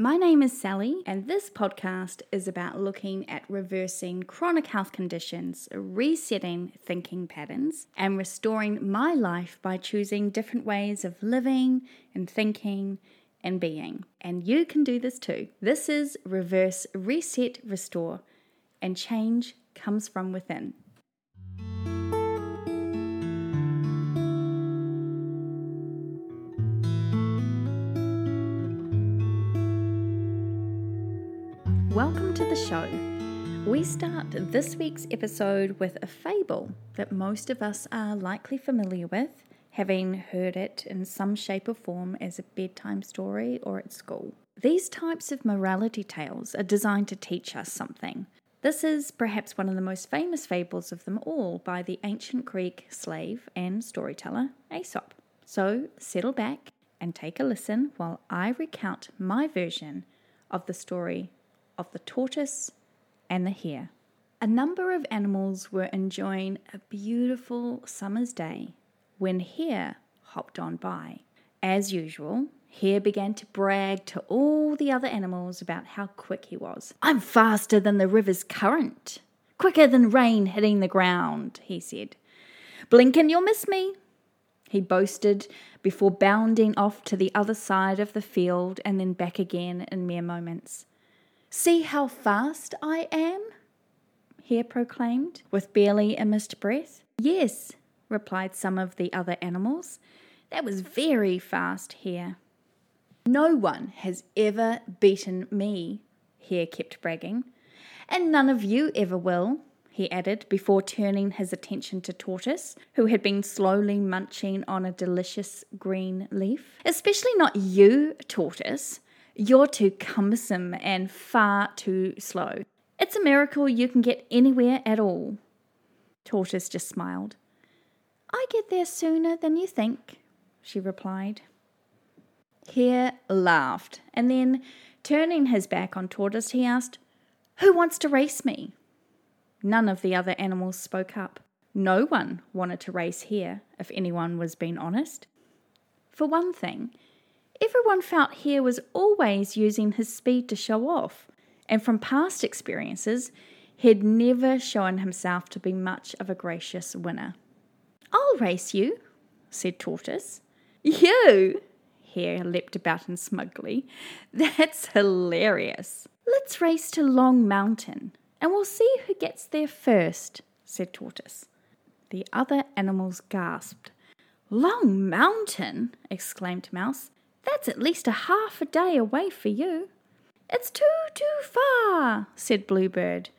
My name is Sally, and this podcast is about looking at reversing chronic health conditions, resetting thinking patterns, and restoring my life by choosing different ways of living and thinking and being. And you can do this too. This is Reverse Reset Restore, and change comes from within. Show. We start this week's episode with a fable that most of us are likely familiar with, having heard it in some shape or form as a bedtime story or at school. These types of morality tales are designed to teach us something. This is perhaps one of the most famous fables of them all by the ancient Greek slave and storyteller Aesop. So settle back and take a listen while I recount my version of the story of the tortoise and the hare. A number of animals were enjoying a beautiful summer's day when Hare hopped on by. As usual, Hare began to brag to all the other animals about how quick he was. I'm faster than the river's current, quicker than rain hitting the ground, he said. Blink and you'll miss me, he boasted before bounding off to the other side of the field and then back again in mere moments. See how fast I am? Hare proclaimed, with barely a missed breath. Yes, replied some of the other animals. That was very fast, Hare. No one has ever beaten me, Hare kept bragging. And none of you ever will, he added, before turning his attention to Tortoise, who had been slowly munching on a delicious green leaf. Especially not you, Tortoise. You're too cumbersome and far too slow. It's a miracle you can get anywhere at all. Tortoise just smiled. I get there sooner than you think, she replied. Hare laughed, and then, turning his back on Tortoise, he asked, Who wants to race me? None of the other animals spoke up. No one wanted to race Hare, if anyone was being honest. For one thing, Everyone felt Hare was always using his speed to show off, and from past experiences, he'd never shown himself to be much of a gracious winner. I'll race you, said Tortoise. You? Hare leapt about him smugly. That's hilarious. Let's race to Long Mountain, and we'll see who gets there first, said Tortoise. The other animals gasped. Long Mountain! exclaimed Mouse. That's at least a half a day away for you. It's too, too far, said Bluebird.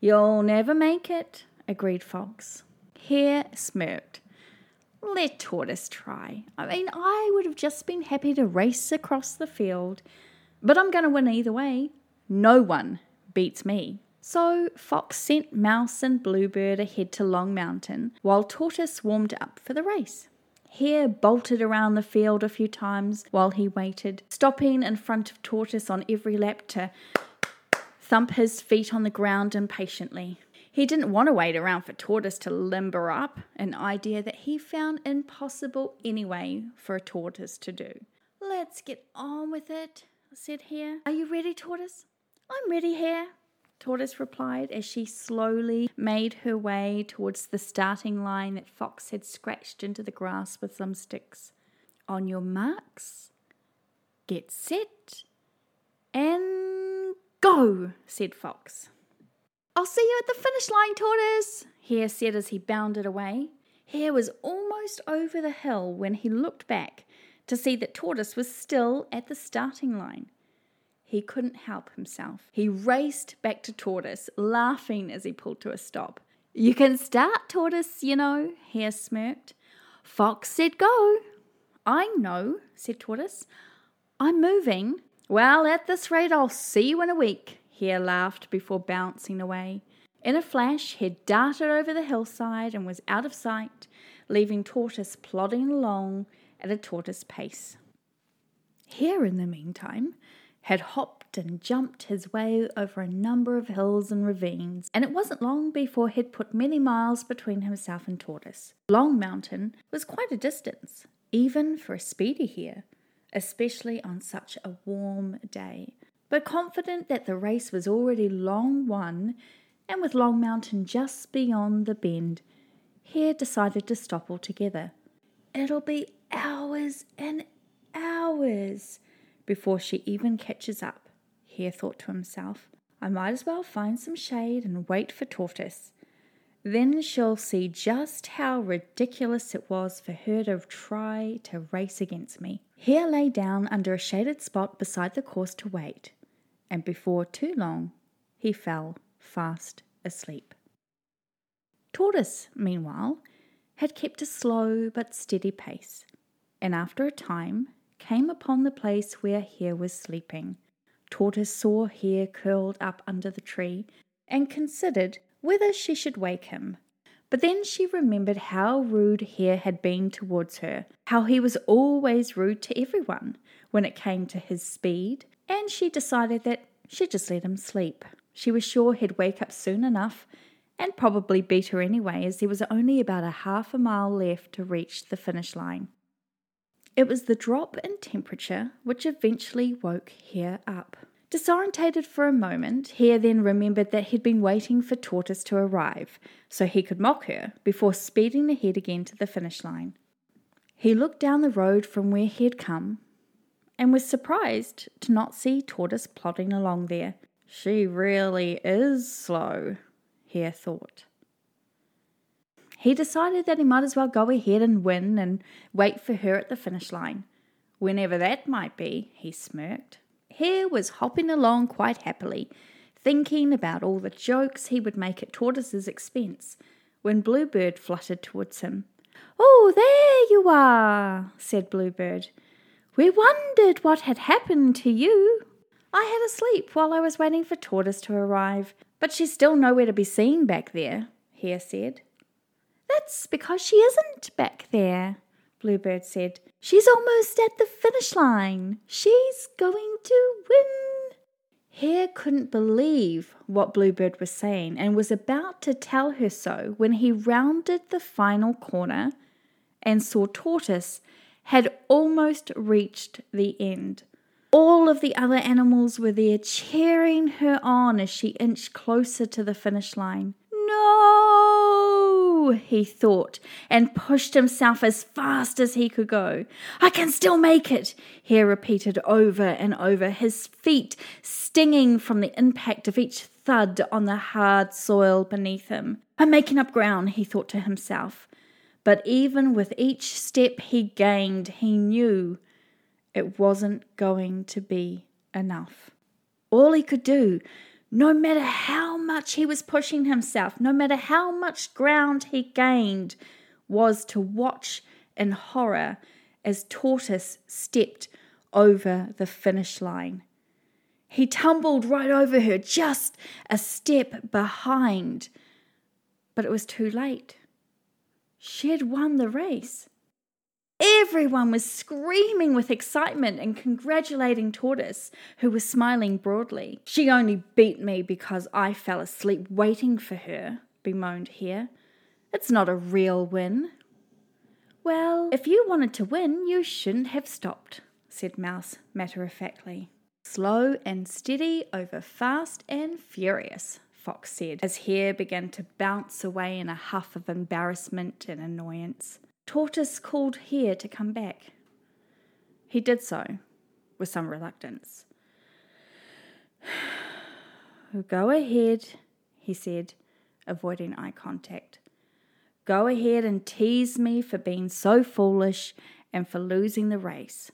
You'll never make it, agreed Fox. Hare smirked. Let Tortoise try. I mean, I would have just been happy to race across the field, but I'm going to win either way. No one beats me. So Fox sent Mouse and Bluebird ahead to Long Mountain while Tortoise warmed up for the race. Hare bolted around the field a few times while he waited, stopping in front of Tortoise on every lap to thump his feet on the ground impatiently. He didn't want to wait around for Tortoise to limber up, an idea that he found impossible anyway for a tortoise to do. Let's get on with it, said Hare. Are you ready, Tortoise? I'm ready, Hare, Tortoise replied as she slowly made her way towards the starting line that Fox had scratched into the grass with some sticks. On your marks, get set, and go, said Fox. I'll see you at the finish line, Tortoise, Hare said as he bounded away. Hare was almost over the hill when he looked back to see that Tortoise was still at the starting line. He couldn't help himself. He raced back to Tortoise, laughing as he pulled to a stop. You can start, Tortoise, you know, Hare smirked. Fox said go. I know, said Tortoise. I'm moving. Well, at this rate, I'll see you in a week, Hare laughed before bouncing away. In a flash, he darted over the hillside and was out of sight, leaving Tortoise plodding along at a tortoise pace. Hare, in the meantime, had hopped and jumped his way over a number of hills and ravines, and it wasn't long before he'd put many miles between himself and Tortoise. Long Mountain was quite a distance, even for a speedy hare. especially on such a warm day. But confident that the race was already long won, and with Long Mountain just beyond the bend, Hare decided to stop altogether. It'll be hours and hours before she even catches up, Hare thought to himself. I might as well find some shade and wait for Tortoise. Then she'll see just how ridiculous it was for her to try to race against me. Hare lay down under a shaded spot beside the course to wait, and before too long he fell fast asleep. Tortoise, meanwhile, had kept a slow but steady pace, and after a time came upon the place where Hare was sleeping. Tortoise saw Hare curled up under the tree and considered whether she should wake him. But then she remembered how rude Hare had been towards her, how he was always rude to everyone when it came to his speed, and she decided that she'd just let him sleep. She was sure he'd wake up soon enough and probably beat her anyway, as there was only about a half a mile left to reach the finish line. It was the drop in temperature which eventually woke Hare up. Disorientated for a moment, Hare then remembered that he'd been waiting for Tortoise to arrive so he could mock her before speeding ahead again to the finish line. He looked down the road from where he had come and was surprised to not see Tortoise plodding along there. She really is slow, Hare thought. He decided that he might as well go ahead and win and wait for her at the finish line. Whenever that might be, he smirked. Hare was hopping along quite happily, thinking about all the jokes he would make at Tortoise's expense, when Bluebird fluttered towards him. Oh, there you are, said Bluebird. We wondered what had happened to you. I had a sleep while I was waiting for Tortoise to arrive, but she's still nowhere to be seen back there, Hare said. That's because she isn't back there, Bluebird said. She's almost at the finish line. She's going to win. Hare couldn't believe what Bluebird was saying and was about to tell her so when he rounded the final corner and saw Tortoise had almost reached the end. All of the other animals were there cheering her on as she inched closer to the finish line. No, he thought, and pushed himself as fast as he could go. I can still make it, Hare repeated over and over, his feet stinging from the impact of each thud on the hard soil beneath him. I'm making up ground, he thought to himself. But even with each step he gained, he knew it wasn't going to be enough. All he could do no matter how much he was pushing himself, no matter how much ground he gained, was to watch in horror as Tortoise stepped over the finish line. He tumbled right over her, just a step behind. But it was too late. She had won the race. Everyone was screaming with excitement and congratulating Tortoise, who was smiling broadly. She only beat me because I fell asleep waiting for her, bemoaned Hare. It's not a real win. Well, if you wanted to win, you shouldn't have stopped, said Mouse matter of factly. Slow and steady over fast and furious, Fox said, as Hare began to bounce away in a huff of embarrassment and annoyance. Tortoise called Hare to come back. He did so, with some reluctance. Go ahead, he said, avoiding eye contact. Go ahead and tease me for being so foolish and for losing the race.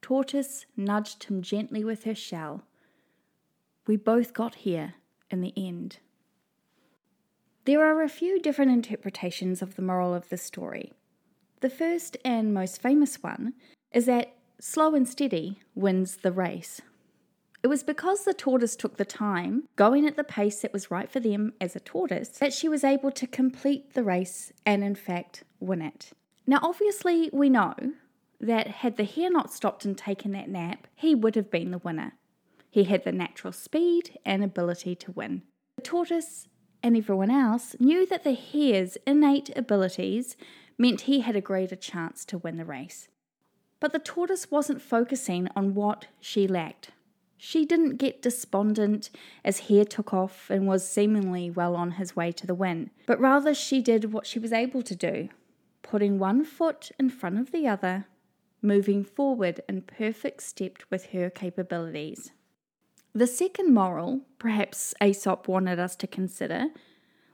Tortoise nudged him gently with her shell. We both got here in the end. There are a few different interpretations of the moral of this story. The first and most famous one is that slow and steady wins the race. It was because the tortoise took the time, going at the pace that was right for them as a tortoise, that she was able to complete the race and, in fact, win it. Now, obviously, we know that had the hare not stopped and taken that nap, he would have been the winner. He had the natural speed and ability to win. The tortoise and everyone else knew that the hare's innate abilities meant he had a greater chance to win the race. But the tortoise wasn't focusing on what she lacked. She didn't get despondent as Hare took off and was seemingly well on his way to the win, but rather she did what she was able to do, putting one foot in front of the other, moving forward in perfect step with her capabilities. The second moral, perhaps Aesop wanted us to consider,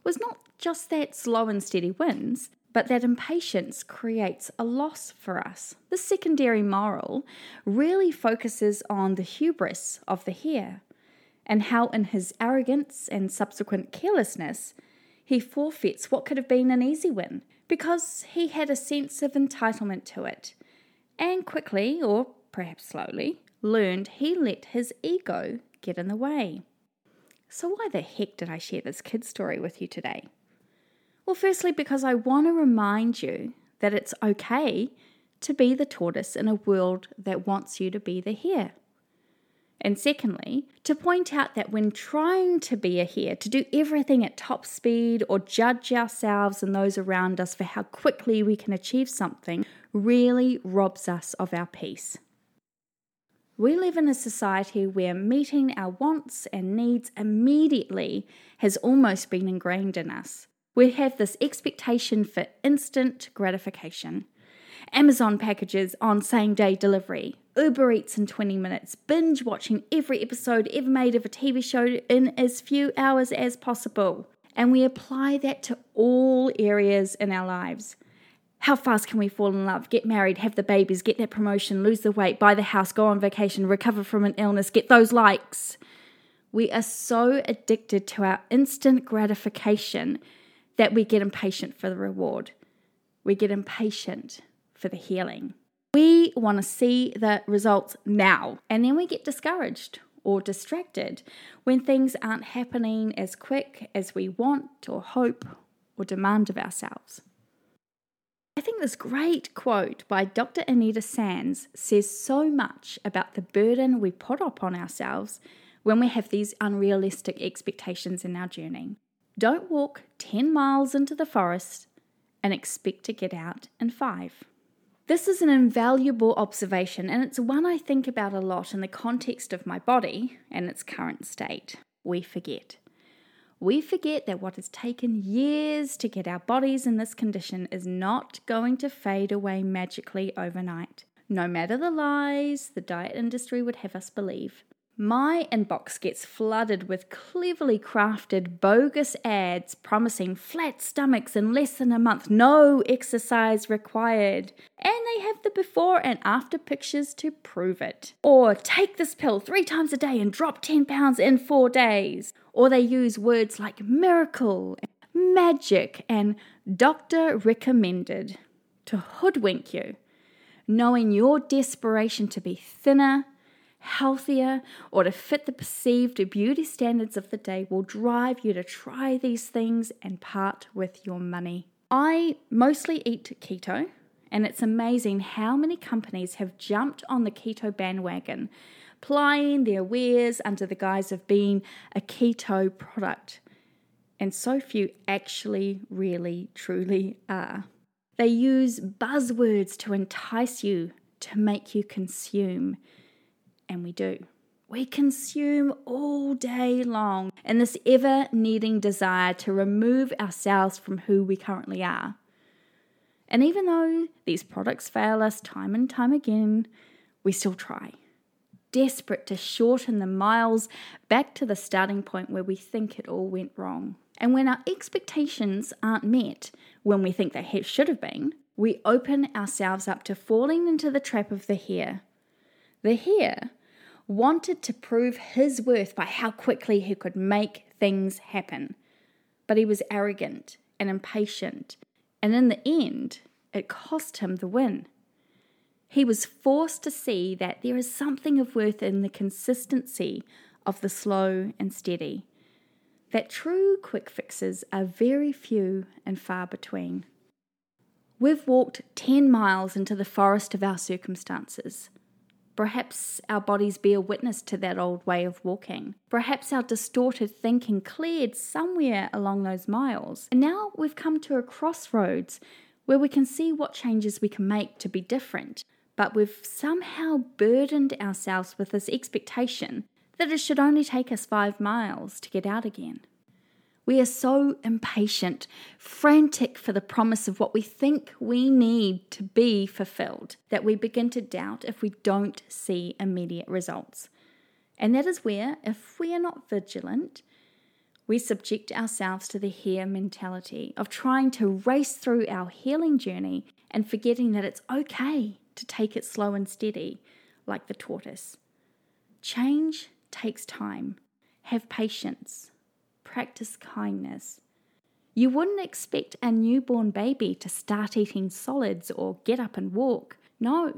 was not just that slow and steady wins, but that impatience creates a loss for us. The secondary moral really focuses on the hubris of the hare and how, in his arrogance and subsequent carelessness, he forfeits what could have been an easy win because he had a sense of entitlement to it and quickly, or perhaps slowly, learned he let his ego get in the way. So, why the heck did I share this kid story with you today? Well, firstly, because I want to remind you that it's okay to be the tortoise in a world that wants you to be the hare. And secondly, to point out that when trying to be a hare, to do everything at top speed or judge ourselves and those around us for how quickly we can achieve something, really robs us of our peace. We live in a society where meeting our wants and needs immediately has almost been ingrained in us. We have this expectation for instant gratification. Amazon packages on same day delivery, Uber Eats in 20 minutes, binge watching every episode ever made of a TV show in as few hours as possible. And we apply that to all areas in our lives. How fast can we fall in love, get married, have the babies, get that promotion, lose the weight, buy the house, go on vacation, recover from an illness, get those likes? We are so addicted to our instant gratification that we get impatient for the reward. We get impatient for the healing. We want to see the results now, and then we get discouraged or distracted when things aren't happening as quick as we want or hope or demand of ourselves. I think this great quote by Dr. Anita Sands says so much about the burden we put upon ourselves when we have these unrealistic expectations in our journey. Don't walk 10 miles into the forest and expect to get out in five. This is an invaluable observation, and it's one I think about a lot in the context of my body and its current state. We forget. We forget that what has taken years to get our bodies in this condition is not going to fade away magically overnight, no matter the lies the diet industry would have us believe. My inbox gets flooded with cleverly crafted bogus ads promising flat stomachs in less than a month, no exercise required. And they have the before and after pictures to prove it. Or take this pill three times a day and drop 10 pounds in four days. Or they use words like miracle, magic, and doctor recommended to hoodwink you, knowing your desperation to be thinner healthier, or to fit the perceived beauty standards of the day will drive you to try these things and part with your money. I mostly eat keto, and it's amazing how many companies have jumped on the keto bandwagon, plying their wares under the guise of being a keto product. And so few actually, really, truly are. They use buzzwords to entice you, to make you consume and we do. We consume all day long in this ever needing desire to remove ourselves from who we currently are. And even though these products fail us time and time again, we still try, desperate to shorten the miles back to the starting point where we think it all went wrong. And when our expectations aren't met when we think they should have been, we open ourselves up to falling into the trap of the hare. The hare wanted to prove his worth by how quickly he could make things happen. But he was arrogant and impatient, and in the end, it cost him the win. He was forced to see that there is something of worth in the consistency of the slow and steady, that true quick fixes are very few and far between. We've walked 10 miles into the forest of our circumstances. Perhaps our bodies bear witness to that old way of walking. Perhaps our distorted thinking cleared somewhere along those miles. And now we've come to a crossroads where we can see what changes we can make to be different. But we've somehow burdened ourselves with this expectation that it should only take us five miles to get out again. We are so impatient, frantic for the promise of what we think we need to be fulfilled, that we begin to doubt if we don't see immediate results. And that is where, if we are not vigilant, we subject ourselves to the here mentality of trying to race through our healing journey and forgetting that it's okay to take it slow and steady, like the tortoise. Change takes time. Have patience. Practice kindness. You wouldn't expect a newborn baby to start eating solids or get up and walk. No,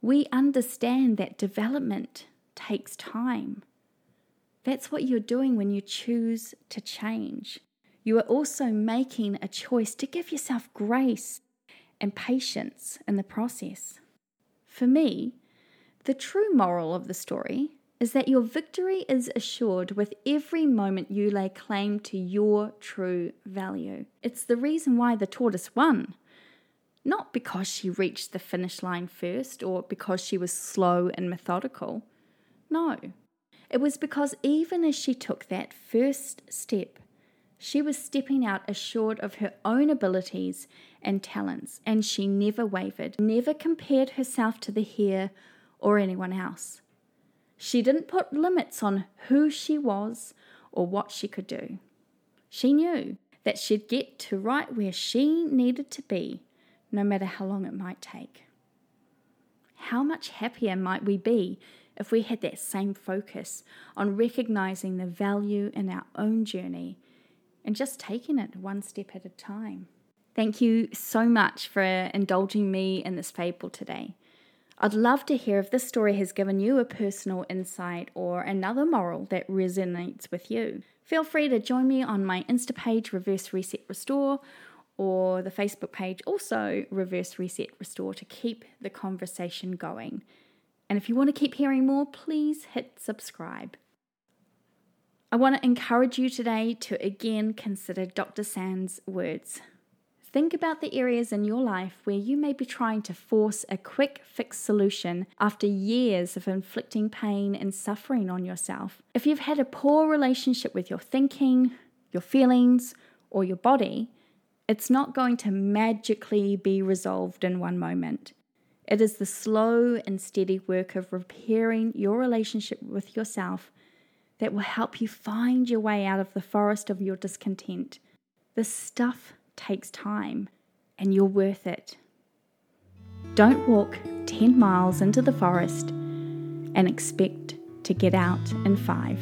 we understand that development takes time. That's what you're doing when you choose to change. You are also making a choice to give yourself grace and patience in the process. For me, the true moral of the story is that your victory is assured with every moment you lay claim to your true value. It's the reason why the tortoise won. Not because she reached the finish line first or because she was slow and methodical. No, it was because even as she took that first step, she was stepping out assured of her own abilities and talents, and she never wavered, never compared herself to the hare or anyone else. She didn't put limits on who she was or what she could do. She knew that she'd get to right where she needed to be, no matter how long it might take. How much happier might we be if we had that same focus on recognizing the value in our own journey and just taking it one step at a time. Thank you so much for indulging me in this fable today. I'd love to hear if this story has given you a personal insight or another moral that resonates with you. Feel free to join me on my Insta page, Reverse Reset Restore, or the Facebook page, also Reverse Reset Restore, to keep the conversation going. And if you want to keep hearing more, please hit subscribe. I want to encourage you today to again consider Dr. Sands' words. Think about the areas in your life where you may be trying to force a quick fix solution after years of inflicting pain and suffering on yourself. If you've had a poor relationship with your thinking, your feelings, or your body, it's not going to magically be resolved in one moment. It is the slow and steady work of repairing your relationship with yourself that will help you find your way out of the forest of your discontent. This stuff takes time, and you're worth it. Don't walk 10 miles into the forest and expect to get out in five.